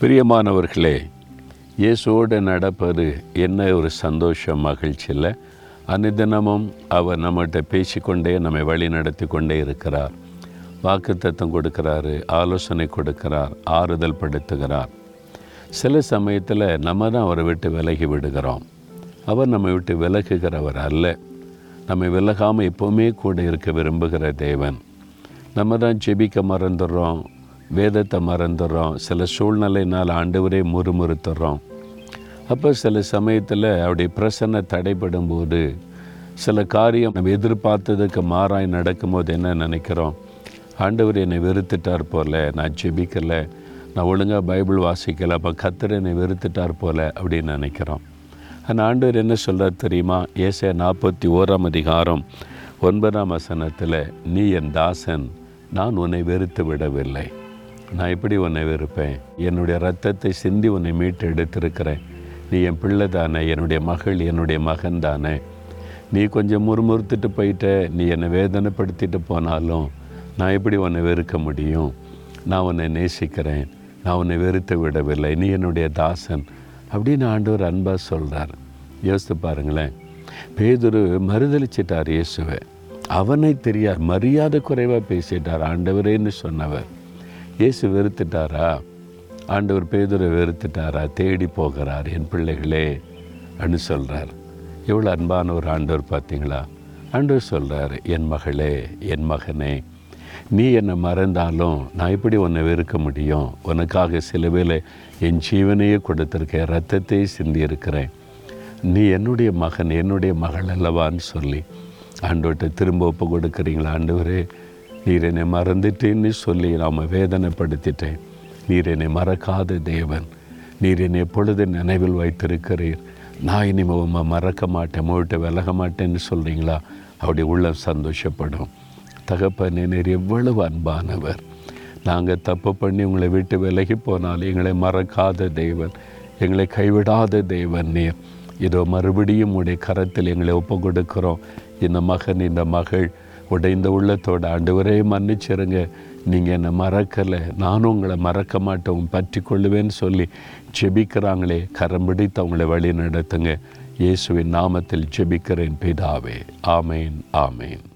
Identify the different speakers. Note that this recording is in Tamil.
Speaker 1: பிரியமானவர்களே இயேசுவோடு நடப்பது என்ன ஒரு சந்தோஷம் மகிழ்ச்சியில் அனுதினமும் அவர் நம்மகிட்ட பேசிக்கொண்டே நம்மை வழி நடத்தி கொண்டே இருக்கிறார். வாக்குத்தத்தம் கொடுக்கிறாரு ஆலோசனை கொடுக்கிறார் ஆறுதல் படுத்துகிறார். சில சமயத்தில் நம்ம தான் அவரை விட்டு விலகி விடுகிறோம். அவர் நம்மை விட்டு விலகுகிறவர் அல்ல. நம்மை விலகாமல் எப்போவுமே கூட இருக்க விரும்புகிற தேவன். நம்ம தான் ஜெபிக்க மறந்துடுறோம் வேதத்தை மறந்துடுறோம். சில சூழ்நிலையினால் ஆண்டவரே முறுமுறுத்துறோம். அப்போ சில சமயத்தில் அவருடைய பிரசன்ன தடைப்படும் போது சில காரியம் நம்ம எதிர்பார்த்ததுக்கு மாறாய் நடக்கும்போது என்ன நினைக்கிறோம்? ஆண்டவர் என்னை வெறுத்துட்டார் போல நான் ஜெபிக்கலை நான் ஒழுங்காக பைபிள் வாசிக்கலை அப்போ கத்தர் என்னை வெறுத்துட்டார் போல அப்படின்னு நினைக்கிறோம். ஆனால் ஆண்டவர் என்ன சொல்கிறார் தெரியுமா? ஏசே நாற்பத்தி ஓராம் அதிகாரம் ஒன்பதாம் வசனத்தில் நீ என் தாசன் நான் உன்னை வெறுத்து விடவில்லை. நான் எப்படி உன்னை வெறுப்பேன். என்னுடைய ரத்தத்தை சிந்தி உன்னை மீட்டு எடுத்திருக்கிறேன். நீ என் பிள்ளை தானே என்னுடைய மகள் என்னுடைய மகன் தானே. நீ கொஞ்சம் முறுமுறுத்துட்டு போயிட்ட நீ என்னை வேதனைப்படுத்திட்டு போனாலும் நான் எப்படி உன்னை வெறுக்க முடியும்? நான் உன்னை நேசிக்கிறேன். நான் உன்னை வெறுத்து விடவில்லை. நீ என்னுடைய தாசன். அப்படின்னு ஆண்டவர் அன்பாக சொல்கிறார் யோசித்து பாருங்களேன். பேதுரு மறுதளிச்சிட்டார் இயேசுவை. அவனை தெரியார் மரியாதை குறைவாக பேசிட்டார் ஆண்டவரேன்னு சொன்னவர். இயேசு வெறுத்துட்டாரா? ஆண்டவர் பேதுரை வெறுத்துட்டாரா? தேடி போகிறார் என் பிள்ளைகளே அப்படின்னு சொல்கிறார் எவ்வளோ அன்பான ஒரு ஆண்டவர் பார்த்தீங்களா ஆண்டவர் சொல்கிறார் என் மகளே என் மகனே நீ என்னை மறந்தாலும் நான் எப்படி உன்னை வெறுக்க முடியும்? உனக்காக சில வேலை என் ஜீவனையே கொடுத்துருக்கேன் ரத்தத்தையே சிந்தியிருக்கிறேன். நீ என்னுடைய மகன் என்னுடைய மகள் அல்லவான்னு சொல்லி ஆண்டோட்ட திரும்ப ஒப்பு கொடுக்குறீங்களா ஆண்டவரே? நீர் என்னை மறந்துட்டேன்னு சொல்லி நாம் வேதனைப்படுத்திட்டேன். நீர் என்னை மறக்காத தேவன். நீர் என்னை எப்பொழுது நினைவில் வைத்திருக்கிறீர்? நான் இனிமே உம்மை மறக்க மாட்டேன் உங்கள்கிட்ட விலக மாட்டேன்னு சொல்கிறீங்களா அப்படி உள்ளம் சந்தோஷப்படும். தகப்பனே நீர் எவ்வளவு அன்பானவர். நாங்கள் தப்பு பண்ணி உங்களை விட்டு விலகி போனால் எங்களை மறக்காத தேவன். எங்களை கைவிடாத தேவன் நீர். இதோ மறுபடியும் உடைய கரத்தில் எங்களை ஒப்பு கொடுக்குறோம் இந்த மகன் இந்த மகள் உடைந்த உள்ளத்தோட ஆண்டவரே மன்னிச்சிருங்க. நீங்கள் என்னை மறக்கலை. நானும் உங்களை மறக்க மாட்டோம். பற்றி கொள்ளுவேன்னு சொல்லி ஜெபிக்கிறாங்களே. கரம் பிடித்து அவங்களை வழி நடத்துங்க. இயேசுவின் நாமத்தில் ஜெபிக்கிறேன் பிதாவே. ஆமேன் ஆமேன்.